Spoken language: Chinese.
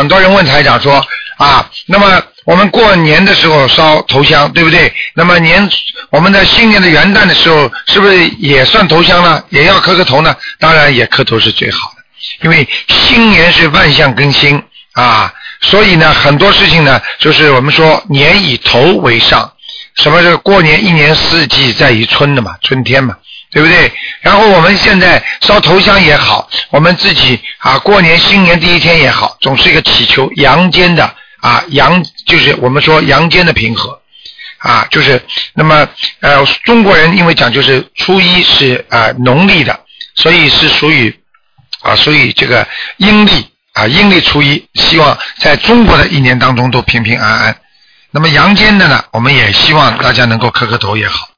很多人问台长说啊，那么我们过年的时候烧头香，对不对？那么年我们的新年的元旦的时候，是不是也算头香呢？也要磕个头呢？当然也磕头是最好的，因为新年是万象更新啊，所以呢，很多事情呢，就是我们说年以头为上。什么是过年？一年四季在于春的嘛，春天嘛，对不对？然后我们现在烧头香也好，我们自己啊过年新年第一天也好，总是一个祈求阳间的啊阳，就是我们说阳间的平和啊，就是那么呃中国人因为讲就是初一是啊农历的，所以是属于啊属于这个阴历啊阴历初一，希望在中国的一年当中都平平安安。那么阳间的呢，我们也希望大家能够磕磕头也好。